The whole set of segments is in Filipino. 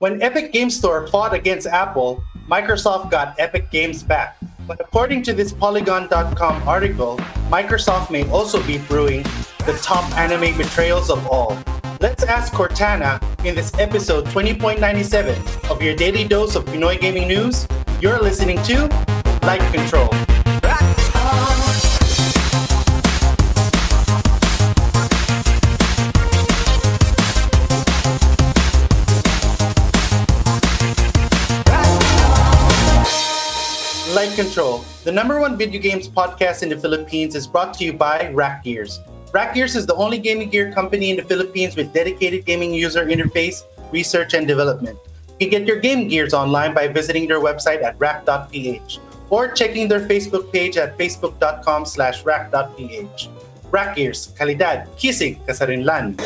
When Epic Game Store fought against Apple, Microsoft got Epic Games back. But according to this Polygon.com article, Microsoft may also be brewing the top anime betrayals of all. Let's ask Cortana in this episode 20.97 of your daily dose of Pinoy gaming news. You're listening to Light Control. Control, the number one video games podcast in the Philippines, is brought to you by Rack Gears. Rack Gears is the only gaming gear company in the Philippines with dedicated gaming user interface, research, and development. You can get your game gears online by visiting their website at rack.ph or checking their Facebook page at facebook.com slash rack.ph. Rack Gears, kalidad, kisig, kasarinlan.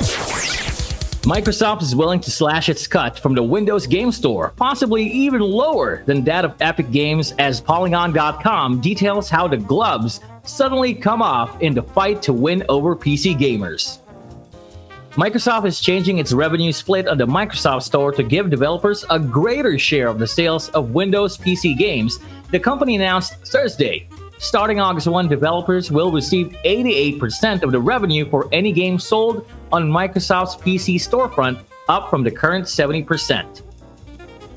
Microsoft is willing to slash its cut from the Windows Game Store, possibly even lower than that of Epic Games, as Polygon.com details how the gloves suddenly come off in the fight to win over PC gamers. Microsoft is changing its revenue split on the Microsoft Store to give developers a greater share of the sales of Windows PC games, the company announced Thursday. Starting August 1, developers will receive 88% of the revenue for any game sold on Microsoft's PC storefront, up from the current 70%.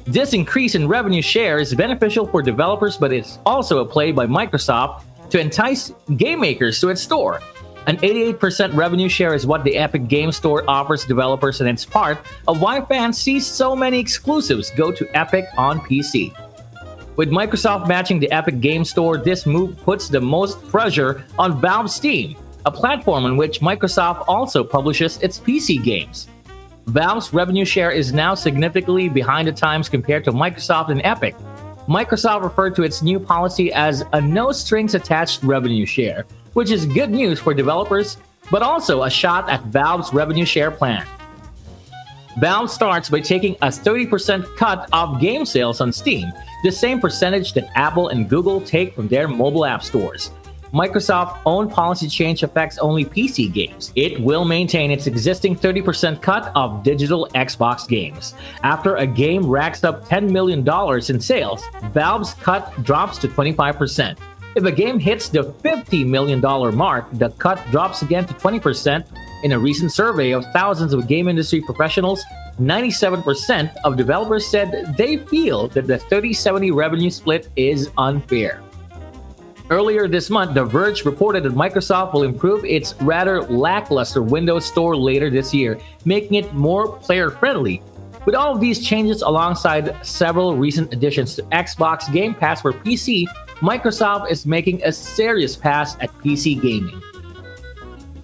This increase in revenue share is beneficial for developers, but it's also a play by Microsoft to entice game makers to its store. An 88% revenue share is what the Epic Game Store offers developers, and it's part of why fans see so many exclusives go to Epic on PC. With Microsoft matching the Epic Game Store, this move puts the most pressure on Valve Steam, a platform on which Microsoft also publishes its PC games. Valve's revenue share is now significantly behind the times compared to Microsoft and Epic. Microsoft referred to its new policy as a no strings attached revenue share, which is good news for developers, but also a shot at Valve's revenue share plan. Valve starts by taking a 30% cut of game sales on Steam, the same percentage that Apple and Google take from their mobile app stores. Microsoft's own policy change affects only PC games. It will maintain its existing 30% cut of digital Xbox games. After a game racks up $10 million in sales, Valve's cut drops to 25%. If a game hits the $50 million mark, the cut drops again to 20%. In a recent survey of thousands of game industry professionals, 97% of developers said they feel that the 30 70 revenue split is unfair. Earlier this month, The Verge reported that Microsoft will improve its rather lackluster Windows Store later this year, making it more player friendly. With all of these changes alongside several recent additions to Xbox Game Pass for PC, Microsoft is making a serious pass at PC gaming.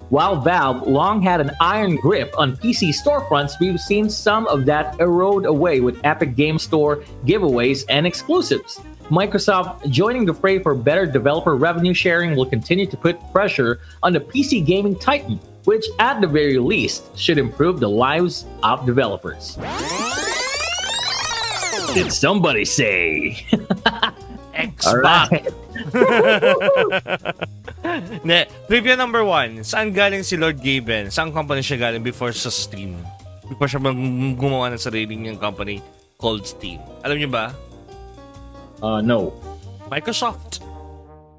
While Valve long had an iron grip on PC storefronts, we've seen some of that erode away with Epic Game Store giveaways and exclusives. Microsoft joining the fray for better developer revenue sharing will continue to put pressure on the PC gaming titan, which at the very least should improve the lives of developers. Did somebody say? Xbox. ne, trivia number one. Saan galing si Lord Gaben? Saan company siya galing before sa Steam? Before siya gumawa ng sarili niyang company called Steam. Alam niyo ba? Uh, no. Microsoft.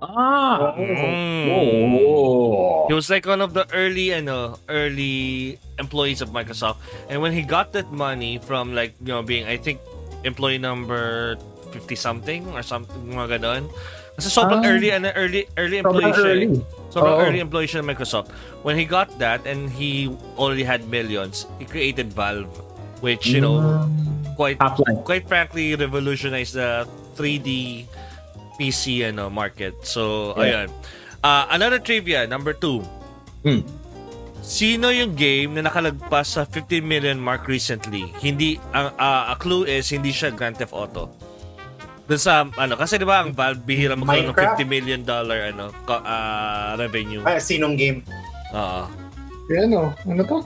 Ah. Mm. Oh. He was like one of the early, ano, early employees of Microsoft. And when he got that money from like, you know, being, I think, employee number 50 something or something, mga ganon. Kasi sobrang Ah. early, ano, early, early employee Sobrang siya. eh. early. Sobrang Oo. early employee siya ng Microsoft. When he got that and he already had millions, he created Valve, which, you know, quite, Half-Life. quite frankly, revolutionized the 3D PC ano, market. So, Yeah. ayun. Uh, another trivia, number two. Hmm. Sino yung game na nakalagpas sa 15 million mark recently? Hindi, ang uh, a clue is, hindi siya Grand Theft Auto. Dun sa, ano, kasi di ba ang Valve bihira magkaroon ng Minecraft? 50 million dollar, ano, ka- ah, revenue. Ah, sinong game? Oo. Yan o. Ano to?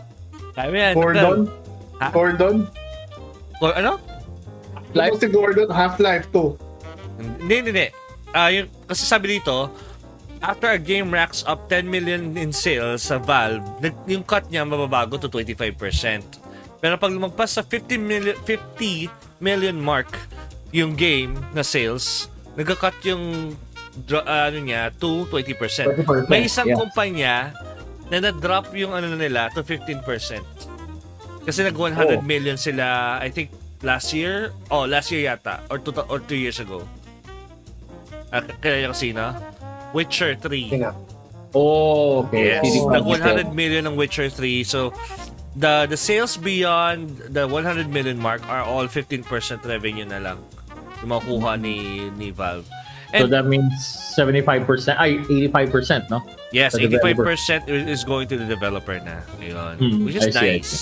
Kaya mo yan. Gordon? Ha? Gordon? Or, ano? Life? si Gordon? Half-Life 2. Hindi, hindi, hindi. Ah, yung, kasi sabi dito, after a game racks up 10 million in sales sa Valve, nag- yung cut niya mababago to 25%. Pero pag lumagpas sa 50 million, 50 million mark yung game na sales, nagka-cut yung uh, ano niya to 20%. 20%, May isang yeah. kumpanya na na-drop yung ano nila to 15%. Kasi nag 100 Oh. million sila, I think last year, oh last year yata or two, or two years ago. Uh, kaya yung sino? Witcher 3. Yun nga. Oh, okay. Yes, Hindi ko the understand. 100 million ng Witcher 3. So, the the sales beyond the 100 million mark are all 15% revenue na lang yung makuha ni ni Valve. So And that means 75%, ay, 85%, no? yes, the developer. 85% is going to the developer na. Yun. Hmm, which is I see, I nice.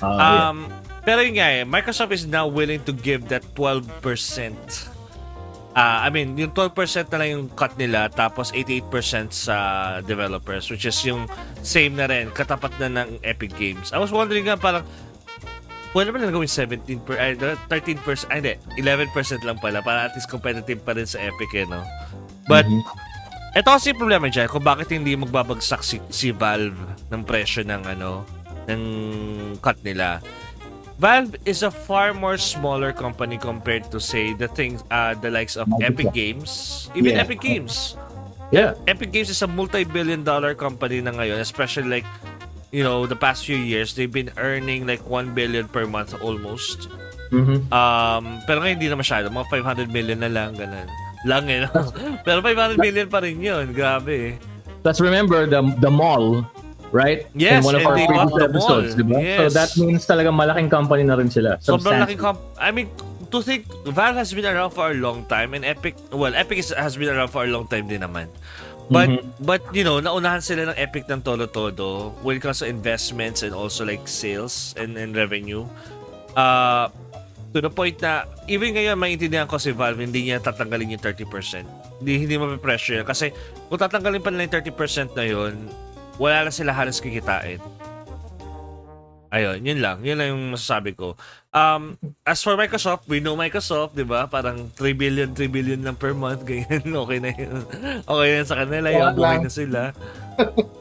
Ah, yeah. Pero yun nga eh, Microsoft is now willing to give that 12%. Ah, I mean, yung 12% na lang yung cut nila tapos 88% sa developers which is yung same na rin, katapat na ng Epic Games. I was wondering nga parang pwede ba na gawin 17 per, ay, 13%, ay hindi, 11% lang pala para at least competitive pa rin sa Epic eh, no? But, Mhm. ito kasi yung problema dyan, kung bakit hindi magbabagsak si, si Valve ng presyo ng ano, ng cut nila. Valve is a far more smaller company compared to say the things uh, the likes of. Epic Games, even Yeah. Epic Games. Yeah. Epic Games is a multi-billion dollar company na ngayon, especially like you know, the past few years they've been earning like 1 billion per month almost. Mhm. Um, pero ngayon hindi na masyado, mga 500 million na lang ganun. Lang eh. no? pero 500 million pa rin 'yun. Grabe. eh. Let's remember the the mall, right? Yes, In one and of our previous episodes, di ba? So Yes. that means talaga malaking company na rin sila. Sobrang laking comp- I mean, to think Valve has been around for a long time and Epic, well, Epic is, has been around for a long time din naman. But Mhm. but you know, naunahan sila ng Epic ng todo-todo when it comes to investments and also like sales and, and revenue. Uh to the point na even ngayon maintindihan ko si Valve hindi niya tatanggalin yung 30%. Hindi hindi mape-pressure yan. kasi kung tatanggalin pa nila yung 30% na yun, wala na sila halos kikitain. Ayun, yun lang. Yun lang yung masasabi ko. Um, as for Microsoft, we know Microsoft, di ba? Parang 3 billion, 3 billion lang per month. Ganyan, okay na yun. Okay na sa kanila. Yung buhay na sila.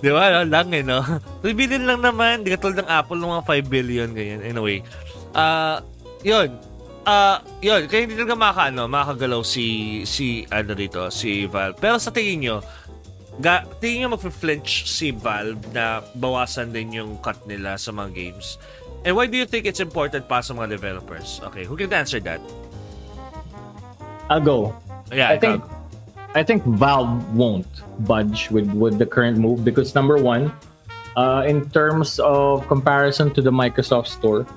di ba? No? Lang eh, no? 3 billion lang naman. Di katulad ng Apple ng mga 5 billion. Ganyan. Anyway. Ah, yun. Ah, yun. Kaya hindi talaga makaka, ano, makakagalaw si, si, ano dito, si Valve. Pero sa tingin nyo, Ga, tingin nyo mag-flinch si Valve na bawasan din yung cut nila sa mga games? And why do you think it's important pa sa mga developers? Okay, who can answer that? I'll go. Yeah, I think I think Valve won't budge with with the current move because number one, uh, in terms of comparison to the Microsoft Store,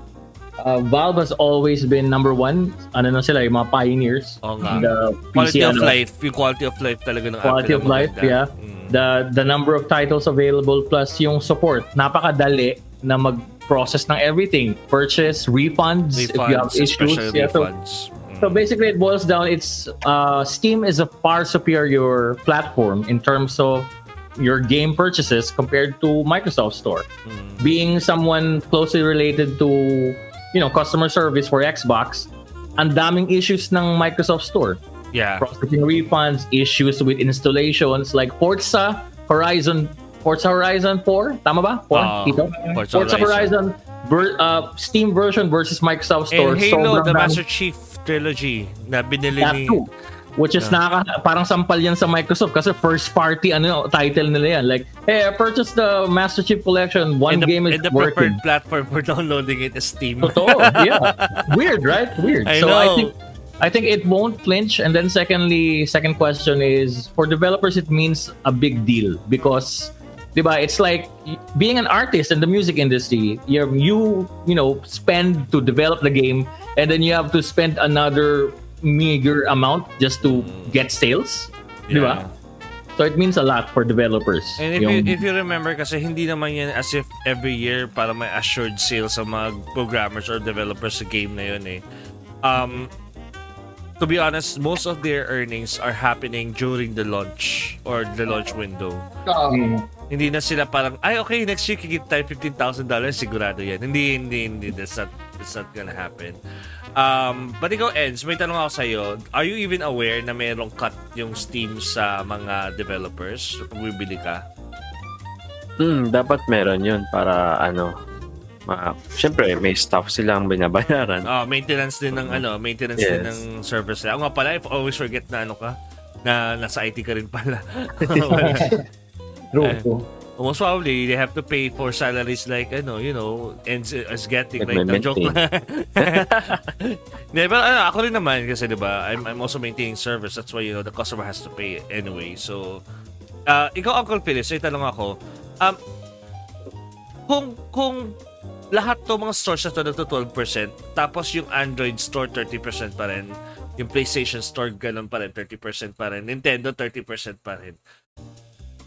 uh, Valve has always been number one. Ano na sila, yung mga pioneers. Oo nga. in the quality PC, of ano, life, yung quality of life talaga ng quality Apple of life, maganda. yeah. Mm. The the number of titles available plus yung support. Napakadali na mag-process ng everything. Purchase, refunds, if you have issues. Yeah, so, refunds. Mm. so basically it boils down it's uh, Steam is a far superior platform in terms of your game purchases compared to Microsoft Store. Mm. Being someone closely related to you know customer service for Xbox, ang daming issues ng Microsoft Store. Yeah. processing refunds, issues with installations like Forza Horizon, Forza Horizon 4, tama ba? 4, Ah, Tito? Forza Forza Horizon, ver- uh, Steam version versus Microsoft Store. And Halo, sobrang the Master Chief Trilogy na binili ni... Which is nakaka parang sampal yan sa Microsoft kasi first party ano title nila yan like hey I purchased the Master Chief Collection one the, game is and the working preferred platform for downloading it is Steam. Totoo, yeah. Weird, right? Weird. I so I know. think I think it won't flinch. And then secondly, second question is for developers it means a big deal because diba, it's like being an artist in the music industry. You you you know spend to develop the game and then you have to spend another meager amount just to get sales. Yeah. So it means a lot for developers. And if Yung- you, if you remember, kasi hindi naman yan as if every year para may assured sales sa mga programmers or developers sa game na yun eh. Um, to be honest, most of their earnings are happening during the launch or the launch window. Mm. Hindi na sila parang, ay okay, next year kikita tayo $15,000, sigurado yan. Hindi, hindi, hindi. That's not, that's not gonna happen. Um, but ikaw, Eds, may tanong ako sa'yo. Are you even aware na mayroong cut yung Steam sa mga developers? Pag bibili ka? Hmm, dapat meron yun para ano, Ma, syempre, may staff silang binabayaran. Ah, maintenance din ng ano, maintenance Yes. din ng servers nila. Ako nga pala, if always forget na ano ka, na nasa IT ka rin pala. True, true. Most probably, they have to pay for salaries like, ano, you know, ends as getting, right? Nagme-maintain. No, joke lang. Hindi, pero ano, ako rin naman, kasi di ba, I'm, I'm also maintaining servers. That's why, you know, the customer has to pay anyway. So, uh, ikaw, Uncle Phyllis, may tanong ako, um, kung, kung lahat to mga stores na to nagto 12%, tapos yung Android store 30% pa rin, yung PlayStation store ganun pa rin, 30% pa rin, Nintendo 30% pa rin.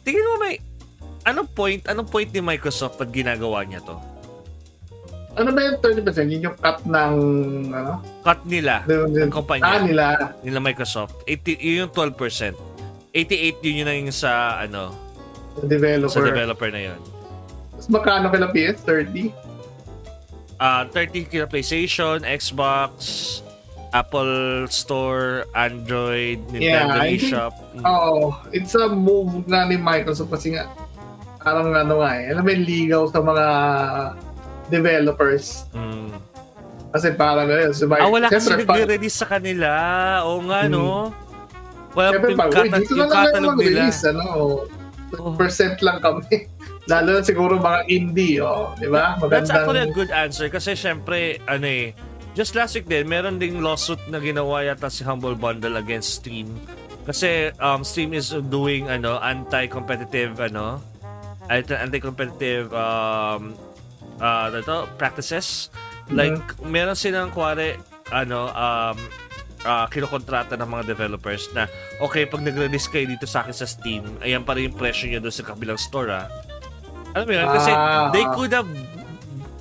Tingin mo may, anong point, anong point ni Microsoft pag ginagawa niya to? Ano ba yung 30%? Yun yung cut ng, ano? Cut nila, Ng, ng kumpanya, Ah, nila. nila Microsoft, 80, yun yung 12%. 88 yun yun yung sa, ano, Developer. sa developer na yun. Mas magkano kila PS? 30? Ah, 30 kila PlayStation, Xbox, Apple Store, Android, Nintendo Yeah, eShop. Mm. Oo. it's a move na ni Microsoft kasi nga, parang ano nga eh, alam mo ligaw sa mga developers. Mm. Kasi parang ano, si Ah, wala kasi nagre-release sa kanila. Oo nga, no? Well, Siyempre, yung, kata- dito na lang mag-release, ano, Oh. percent lang kami. Lalo na siguro mga indie, oh, di ba? That's actually a Magandang, good answer kasi syempre, ano eh, just last week din, meron ding lawsuit na ginawa yata si Humble Bundle against Steam. Kasi um, Steam is doing ano anti-competitive ano anti-competitive um uh, ano to, practices. Like meron silang kuwari ano um uh, kinokontrata ng mga developers na okay pag nag-release kayo dito sa akin sa Steam, ayan pa rin yung presyo nyo doon sa kabilang store ah. Alam mo yun? Kasi Ah. they could have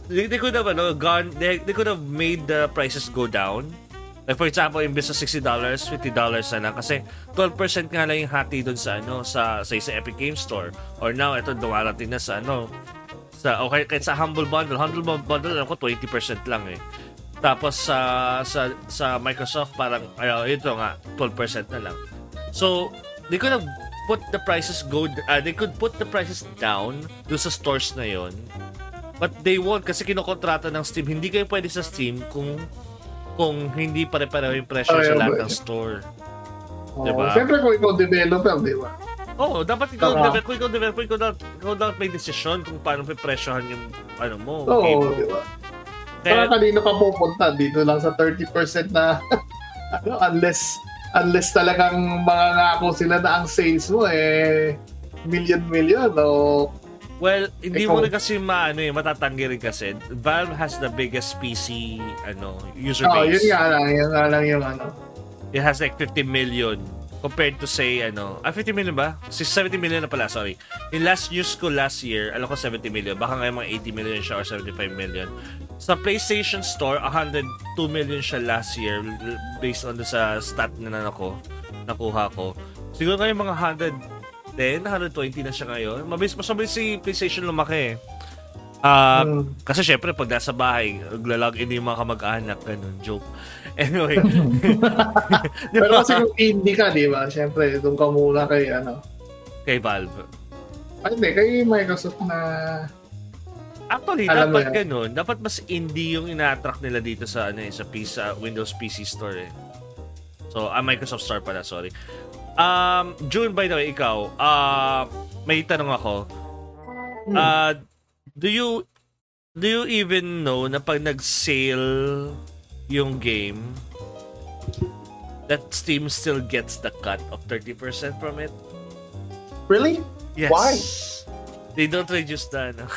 they, they could have ano, gone they, they could have made the prices go down. Like for example, imbes sa $60, $50 na lang kasi 12% nga lang yung hati doon sa ano sa sa sa Epic Game Store. Or now ito dumarating na sa ano sa okay kahit sa Humble Bundle, Humble Bundle alam ko 20% lang eh. Tapos sa sa sa Microsoft parang ano, ito nga 12% na lang. So, they could have put the prices go uh, they could put the prices down do sa stores na yon. But they won't kasi kinokontrata ng Steam. Hindi kayo pwede sa Steam kung kung hindi pare-pareho yung presyo sa lahat ng store. oh, diba? Siyempre kung ikaw developer, di ba? Oo, oh, dapat ikaw develop, kung ikaw develop, ikaw dapat, ikaw dapat may desisyon kung paano presyohan yung ano mo. Oo, game mo. di ba? Kaya, kanino ka pupunta? Dito lang sa 30% na, ano, unless, unless talagang mangangako sila na ang sales mo, eh, million-million, o well, hindi Ikaw. mo rin kasi maano eh, matatanggi rin kasi. Valve has the biggest PC ano user oh, base. yun nga lang, yun nga lang yung ano. It has like 50 million compared to say ano, ah 50 million ba? Si 70 million na pala, sorry. Yung last news ko last year, alam ko 70 million. Baka ngayon mga 80 million siya or 75 million. Sa PlayStation Store, 102 million siya last year based on the sa stat na nan ako, nakuha ko. Siguro ngayon mga 110, 120 na siya ngayon. Mabilis, mas mabilis si PlayStation lumaki eh. Ah, Hmm. kasi syempre pag nasa bahay, naglalog in yung mga kamag-anak, ganun, joke. Anyway. Di Pero kasi kung indie ka, di ba? Siyempre, doon ka muna kay, ano, Kay Valve. ay, hindi, kay Microsoft na, Actually, Alam dapat yan. ganun. Dapat mas indie yung ina-attract nila dito sa ano eh, sa PC, sa Windows PC Store eh. So, ah, Microsoft Store pala, sorry. Um, June, by the way, ikaw, uh, may tanong ako. Hmm. Uh, do you do you even know na pag nag-sale yung game that Steam still gets the cut of 30% from it? Really? Yes. Why? They don't reduce the ano.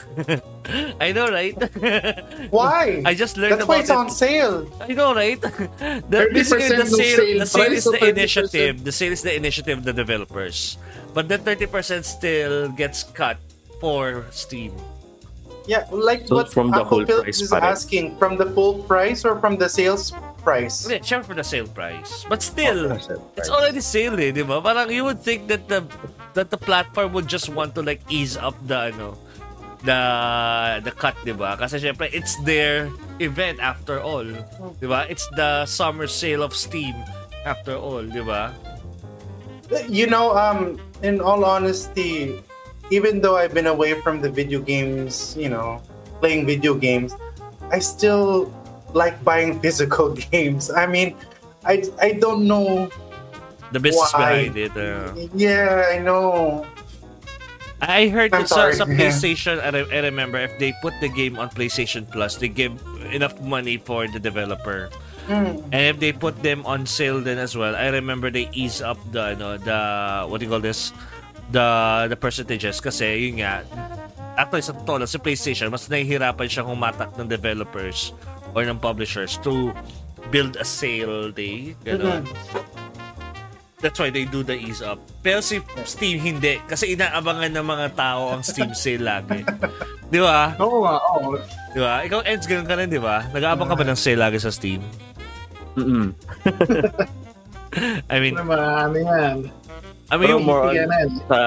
I know, right? Why? I just learned That's why it's it. on sale. I know, right? the, 30% basically, the ng sale, sale the sale is the initiative. The sale is the initiative of the developers. But the 30% still gets cut for Steam. Yeah, like So what from the Uncle whole price is pa asking, from the full price or from the sales price? Okay, sure for the sale price. But still, it's already sale eh, di ba? Parang you would think that the that the platform would just want to like ease up the ano the the cut, di ba? Kasi syempre it's their event after all. Di ba? It's the summer sale of Steam after all, di ba? You know, um, in all honesty, even though I've been away from the video games, you know, playing video games, I still like buying physical games. I mean, I I don't know. The business Why? behind it. uh. Yeah, I know. I heard I'm it's sa, sorry. sa PlayStation, I, re- I remember, if they put the game on PlayStation Plus, they give enough money for the developer. Mm. And if they put them on sale then as well, I remember they ease up the ano, the what do you call this? The the percentages kasi yun nga actually sa totoo lang, sa PlayStation mas nahihirapan siyang humatak ng developers or ng publishers to build a sale day. Ganon. That's why they do the ease up. Pero si Steam hindi. Kasi inaabangan ng mga tao ang Steam sale lagi. Di ba? Oo nga, oo. Di ba? Ikaw, Eds, ganun ka rin, di ba? Nag-aabang ka ba ng sale lagi sa Steam? Mm-mm. I mean, Ano ano yan? I mean, Pero yung, more on sa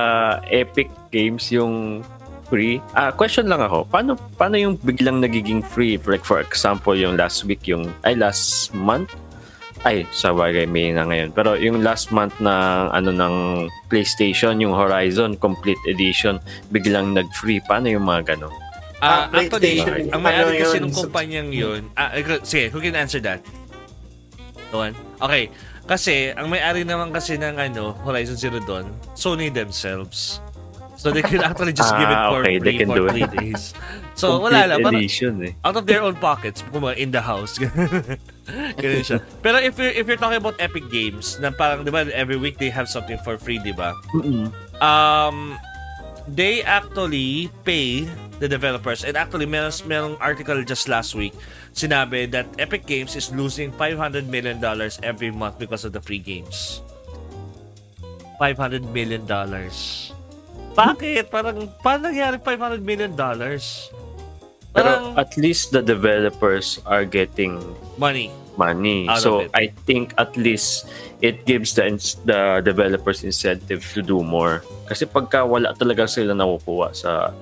Epic Games yung free. Ah, question lang ako. Paano paano yung biglang nagiging free? Like for example, yung last week yung ay last month ay sa bagay may na ngayon. Pero yung last month na ano ng PlayStation, yung Horizon Complete Edition, biglang nag-free. Paano yung mga ganun? ah, Ah, actually, ang may-ari ano kasi yun, ng kumpanyang yun, ah, ikaw- sige, who can answer that? Go on. Okay. Kasi, ang may-ari naman kasi ng ano, Horizon Zero Dawn, Sony themselves. So they can actually just give it Ah, for okay, free for do it. three days. So, wala lang. Parang, Edition eh. out of their own pockets, kumbaga in the house. Ganun siya. Pero if you're, if you're talking about Epic Games, na parang, di ba, every week they have something for free, di ba? Um, they actually pay the developers. And actually, meron, merong article just last week, sinabi that Epic Games is losing 500 million dollars every month because of the free games. 500 million dollars. Bakit? Parang, paano nangyari 500 million dollars? Pero Parang, at least the developers are getting money. money. Out so. I think at least it gives the the developers incentive to do more. Kasi pagka wala talaga sila nakukuha sa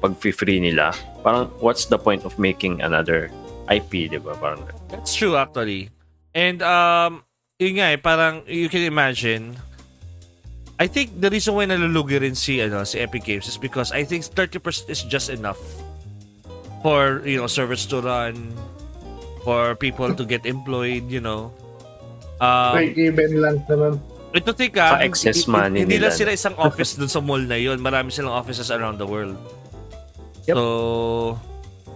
pag-free nila, parang what's the point of making another IP, di ba? Parang That's true actually. And um yun nga eh, parang you can imagine I think the reason why nalulugi rin si ano si Epic Games is because I think 30% is just enough for you know servers to run for people to get employed, you know. Um, Break even lang naman. ito think ah, Sa excess hindi- money hindi nila, lang sila isang office dun sa mall na yun. Marami silang offices around the world. Yep. So,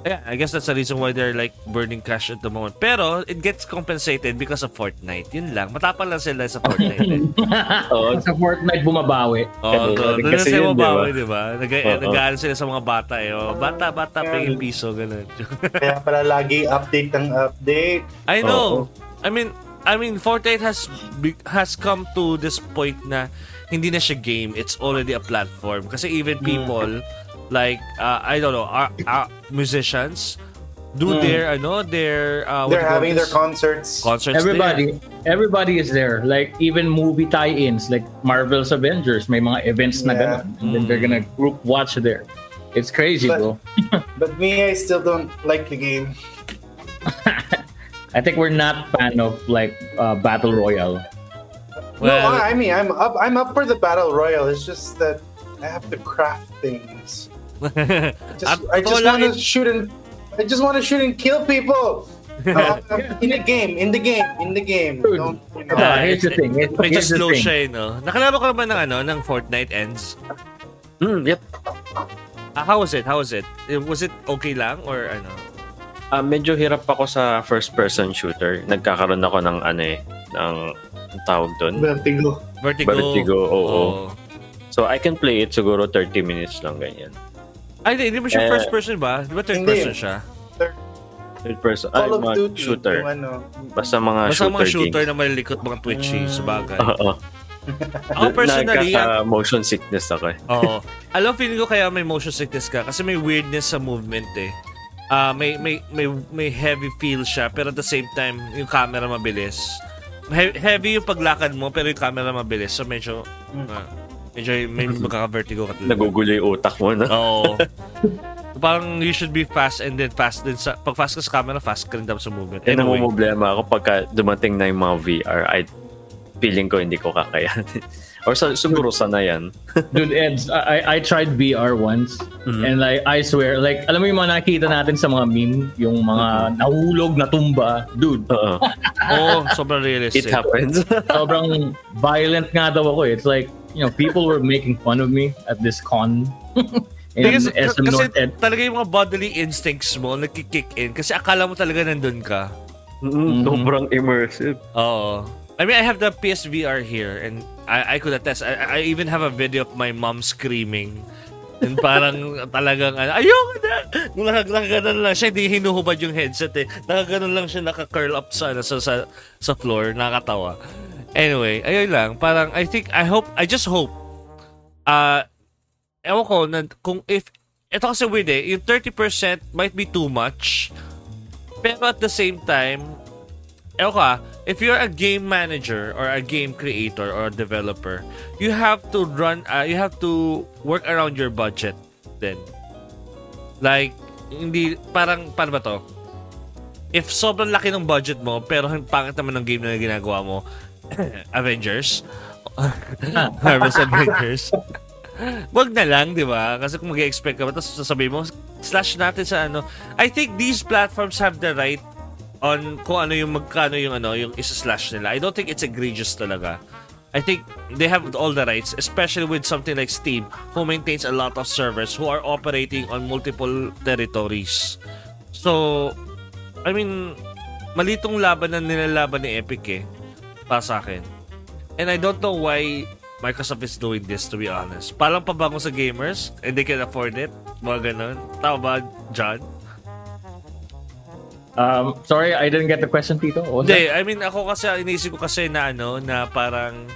yeah, I guess that's the reason why they're like burning cash at the moment. Pero, it gets compensated because of Fortnite. Yun lang. Matapang lang sila sa Fortnite. eh. Oo. Sa Fortnite bumabawi. Kasi- doon na kasi sila yun, di ba? mabawi, di ba? Nag-. Nag-ano sila sa mga bata eh. Oh, bata, bata, pingin piso, ganun. Kaya pala lagi update ng update. I know. I mean, I mean, Fortnite has has come to this point na hindi na siya game. It's already a platform. Kasi even Mm. People like uh, I don't know, our, our musicians do Mm. their ano, their uh, They're do you having their concerts. concerts. Everybody, everybody is there. Like even movie tie-ins, like Marvel's Avengers, may mga events na Yeah. ganun. And then they're gonna group watch there. It's crazy, But- bro. But me, I still don't like the game. I think we're not fan of like uh, battle royale. Well, no, I mean, I'm up. I'm up for the battle royale. It's just that I have to craft things. I just, I just want to shoot and I just want to shoot and kill people. Uh, in the game, in the game, in the game. Dude. Don't, you know, Ito, Ah, here's the thing. Here's, medyo here's the slow thing. siya eh, no? Nakalaro ka naman ng ano, ng Fortnite ends? Mm, yep. Ah, how was it? How was it? Eh, Was it okay lang or ano? Ah, medyo hirap ako sa first person shooter. Nagkakaroon ako ng ano eh, ng ang tawag doon. Vertigo. Vertigo. Vertigo, oo. Oo. So I can play it siguro 30 minutes lang ganyan. Ay, hindi, hindi ba siya Eh, first person ba? Di ba third hindi. person siya? Third person, ay, Call mga Duty. shooter. Yung ano, Basta mga Basta shooter, mga shooter games. na malilikot, mga twitchy, sa bagay. Oo. Ako personally, ang- motion sickness ako eh. Oo. Alam, feeling ko kaya may motion sickness ka kasi may weirdness sa movement eh. Ah, may may may may heavy feel siya pero at the same time yung camera mabilis. He- heavy yung paglakad mo pero yung camera mabilis. So medyo ah, medyo may magkaka-vertigo ka talaga. Nagugulo yung utak mo, no? Oo. Parang you should be fast and then fast din sa pag fast ka sa camera, fast ka rin dapat sa movement. Eh, Anyway. namumblema ako pagka dumating na yung mga VR. I feeling ko hindi ko kakayanin. Or sa, siguro sana yan. Dude, Eds, I, I- tried VR once. Mhm. And like, I swear, like, alam mo yung mga nakita natin sa mga meme, yung mga nahulog na tumba. Dude, Oo. Oo, sobrang It realistic. happens. sobrang violent nga daw ako. eh. It's like, you know, people were making fun of me at this con. in Because, SM kasi North Ed. talaga yung mga bodily instincts mo nagkikick in kasi akala mo talaga nandun ka. Mm, Mhm. Sobrang immersive. Oo. I mean, I have the PSVR here and I, I could attest. I, I even have a video of my mom screaming. And parang talagang, ano, ayoko na! Nung naka- nakaganon lang siya, hindi hinuhubad yung headset eh. Nakaganon lang siya, naka-curl up sa, ano, sa, sa, sa floor, nakakatawa. Anyway, ayun lang. Parang, I think, I hope, I just hope, uh, ewan ko, na, kung if, ito kasi weird eh, yung 30% might be too much, pero at the same time, ewan ko ah, if you're a game manager or a game creator or a developer, you have to run, uh, you have to work around your budget then. Like, hindi, parang, paano ba to? If sobrang laki ng budget mo, pero ang pangit naman ng game na ginagawa mo, Avengers, Marvel's Avengers, wag na lang, di ba? Kasi kung mag-expect ka ba, tapos sasabihin mo, slash natin sa ano. I think these platforms have the right on kung ano yung magkano yung ano yung isa-slash nila. I don't think it's egregious talaga. I think they have all the rights, especially with something like Steam, who maintains a lot of servers who are operating on multiple territories. So, I mean, malitong laban na nilalaban ni Epic eh, para sa akin. And I don't know why Microsoft is doing this, to be honest. Parang pabango sa gamers, and they can afford it. Mga ganun. Tama ba, John? Um, sorry, I didn't get the question, Tito. Hindi, I mean ako kasi iniisip ko kasi na ano na parang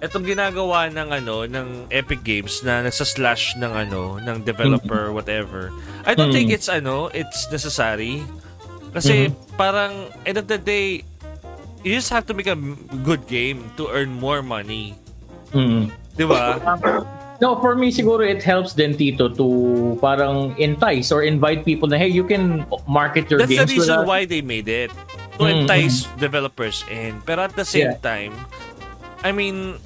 etong ginagawa ng ano ng Epic Games na nagsa-slash ng ano ng developer whatever. I don't Mm. think it's ano, it's necessary. Kasi parang end of the day you just have to make a good game to earn more money. Mm. 'Di ba? No, for me, siguro it helps din, Tito, to parang entice or invite people na, hey, you can market your That's the games with reason us. why they made it. To Mm, entice developers in. Pero at the same Yeah. time, I mean,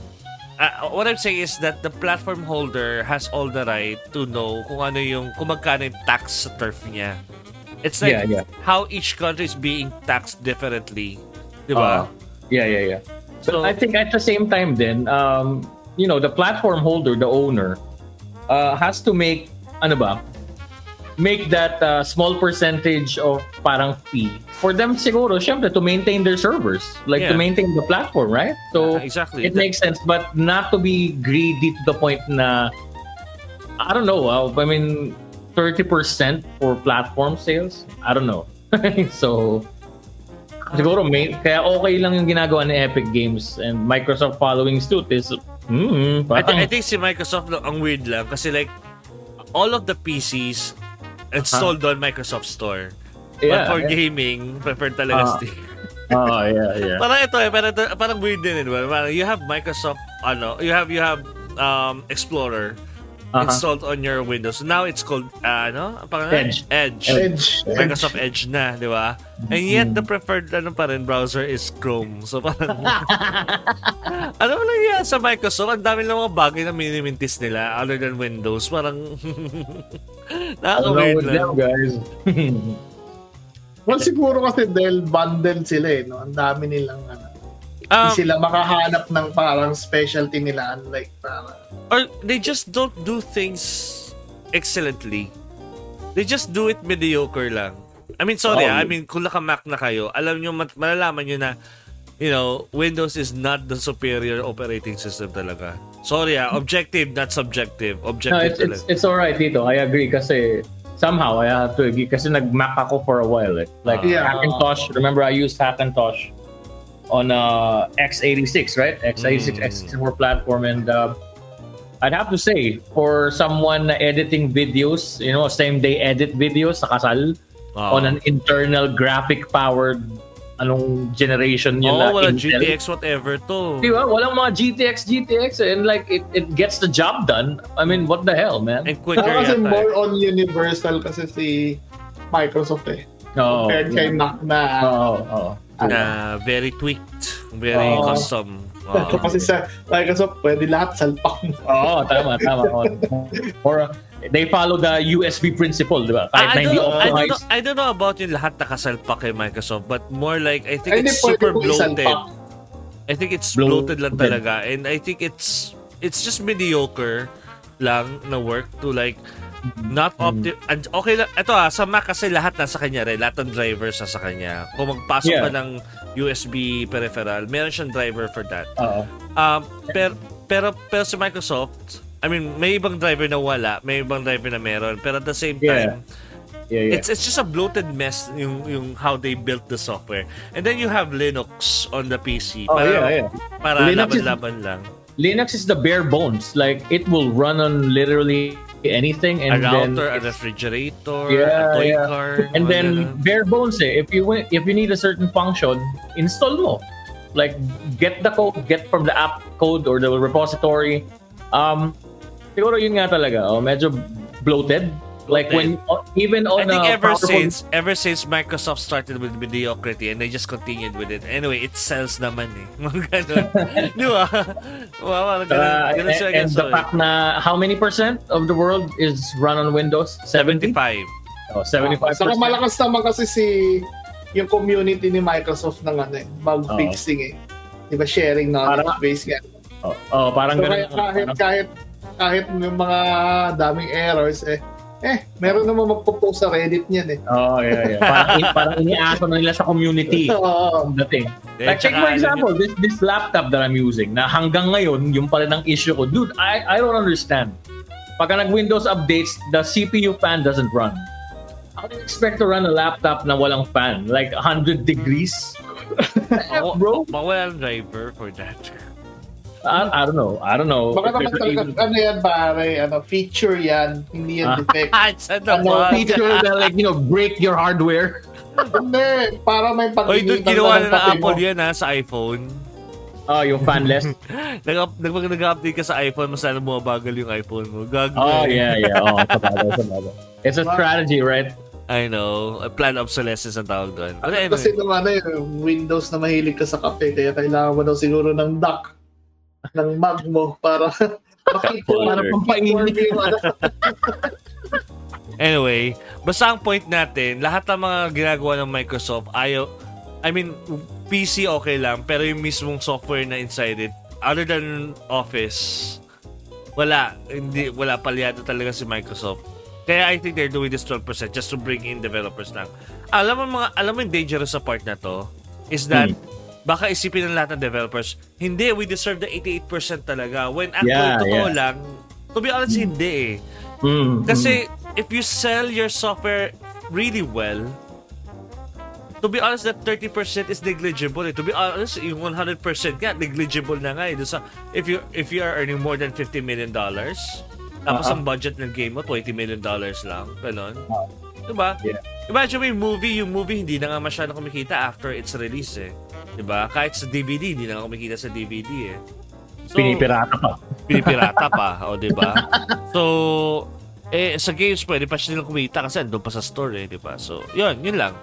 uh, what I'm saying is that the platform holder has all the right to know kung ano yung, kung magkano yung tax sa turf niya. It's like Yeah, yeah. how each country is being taxed differently. Di ba? Uh, yeah, yeah, yeah. so, I think at the same time, then, um, you know, the platform holder, the owner, uh, has to make, ano ba, make that uh, small percentage of parang fee for them siguro, syempre, to maintain their servers, like Yeah. to maintain the platform, right? So, Yeah, exactly. it makes sense, but not to be greedy to the point na, I don't know, uh, I mean, 30% for platform sales? I don't know. so, siguro may, kaya okay lang yung ginagawa ni Epic Games and Microsoft following suit is, I, hmm, thi- parang, I think si Microsoft ang weird lang kasi like all of the PCs installed on Microsoft Store. But yeah, for yeah. gaming, prefer talaga Ah. Steam. Oh, yeah, yeah. parang ito eh, parang, ito- parang weird din, eh, di ba? Parang you have Microsoft, ano, you have, you have um, Explorer Uh-huh. installed on your Windows. Now it's called, uh, ano? Ang pangalan? Edge. Edge. Edge. Microsoft Edge na, di ba? And yet, the preferred ano pa rin, browser is Chrome. So, parang... ano mo lang yan sa Microsoft? Ang dami lang mga bagay na minimintis nila other than Windows. Parang... Nakaka-weird lang. them, guys. Well, siguro kasi dahil bundled sila eh, no? Ang dami nilang ano. Um, Hindi sila makahanap ng parang specialty nila unlike parang or they just don't do things excellently. They just do it mediocre lang. I mean, sorry, Oh, ah, I mean, kung naka-Mac na kayo, alam nyo, malalaman nyo na, you know, Windows is not the superior operating system talaga. Sorry ah, objective, not subjective. No, Objective it's, it's, talaga. it's alright dito. I agree kasi somehow I have to agree kasi nag-Mac ako for a while. Eh. Like Yeah. Hackintosh, remember I used Hackintosh on uh, x86, right? x86, Mm. x64 platform and uh, I'd have to say for someone editing videos, you know, same day edit videos sa kasal Oo. on an internal graphic powered anong generation yun Oo, na wala Intel. GTX whatever to. Di ba? Walang mga GTX, GTX and like it, it gets the job done. I mean, what the hell, man? And quicker Saka kasi yata. more eh. on universal kasi si Microsoft eh. Oo. Compared kay Mac na Oo, oo. Na very tweaked. Very Oo. custom. Oo. Kasi sa Microsoft, pwede lahat salpak. Oo, tama, tama. Oo. Or uh, they follow the USB principle, di ba? Kahit I, na I, don't, I, don't know. I don't know about yung lahat nakasalpak kay Microsoft, but more like, I think Ay, it's super bloated. I think it's Bloated. bloated lang talaga. And I think it's it's just mediocre lang na work to like not opti and okay lang ito ah sa Mac kasi lahat nasa kanya rin lahat ng drivers nasa kanya kung magpasok Yeah. ka ng USB peripheral meron siyang driver for that Oo. um pero pero pero sa Microsoft I mean may ibang driver na wala may ibang driver na meron pero at the same Yeah. time Yeah, yeah. it's it's just a bloated mess yung yung how they built the software and then you have Linux on the PC Oh, para yeah, yeah. para Linux laban-laban lang Linux is the bare bones. Like, it will run on literally anything and a then router, a refrigerator, Yeah, a toy yeah. car. and then ganun. bare bones eh. If you if you need a certain function, install mo. Like get the code, get from the app code or the repository. Um, siguro yun nga talaga. Oh, medyo bloated. Like when oh, even on I think a ever powerful- since ever since Microsoft started with mediocrity and they just continued with it. Anyway, it sells naman eh. Di ba? Wow, ganun, Uh, and, and the fact na how many percent of the world is run on Windows? 70? 75. Oh, 75 Saka malakas naman kasi si yung community ni Microsoft ng ano, eh, bug Oo. fixing eh. Di ba sharing Parang- knowledge base yan. Oh, oh, parang So, ganun. kahit, kahit, kahit may mga daming errors eh, eh, meron naman magpo-post sa Reddit niyan eh. Oh, yeah, yeah. Parang, parang iniaso na nila sa community. Oo. Ang dating. Like, tsaka for alam example, this this laptop that I'm using, na hanggang ngayon, yung pa rin ang issue ko. Dude, I, I don't understand. Pagka nag-Windows updates, the CPU fan doesn't run. How do you expect to run a laptop na walang fan? Like 100 degrees? Bro? Baka wala ng driver for that. I, I don't know. I don't know. Baka naman talaga, even- ano yan pare, ano, feature yan, hindi yan Ah. defect. Ah, Ano, feature that like, you know, break your hardware. hindi, para may Oy, dude, ginawa na ng. Apple yan ha, sa iPhone. Oh, yung fanless. Nag- nag- Nag-update ka sa iPhone, mas lalo bumabagal yung iPhone mo. Gag. Oh, yeah, yeah. Oh, sabagay, sabagay. It's a strategy, right? I know. A plan obsolescence ang tawag doon. Ano anyway, Kasi naman ano yung Windows na mahilig ka sa kape, kaya kailangan mo daw siguro ng dock ng mug mo para makita Para pampainit. yung ano. Anyway, basta ang point natin, lahat ng mga ginagawa ng Microsoft, ayaw, I mean, PC okay lang, pero yung mismong software na inside it, other than Office, wala, hindi, wala palyado talaga si Microsoft. Kaya I think they're doing this 12% just to bring in developers lang. Alam mo mga, alam mo yung dangerous sa part na to, is that, baka isipin ng lahat ng developers, hindi, we deserve the 88% talaga. When actually, Yeah, totoo yeah. lang, to be honest, hindi eh. Mm, Kasi if you sell your software really well, to be honest, that 30% is negligible. Eh. To be honest, yung 100% nga, negligible na nga. Eh. Sa, if, you, if you are earning more than 50 million dollars, tapos Uh-huh. ang budget ng game mo, 20 million dollars lang. Ganon. Diba? Yeah. Imagine mo yung movie, yung movie hindi na nga masyadong kumikita after its release eh. Diba? Kahit sa DVD, hindi na nga kumikita sa DVD eh. So, Pinipirata pa. pinipirata pa, o di ba? So, eh sa games pwede pa silang kumita kasi andun pa sa store eh, di ba? So, yun, yun lang.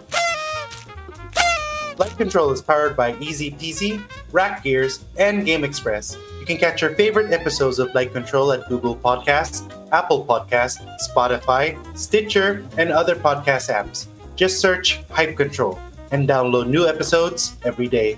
Light Control is powered by Easy Peasy, Rack Gears, and Game Express. You can catch your favorite episodes of Light Control at Google Podcasts, Apple Podcasts, Spotify, Stitcher, and other podcast apps. Just search Hype Control and download new episodes every day.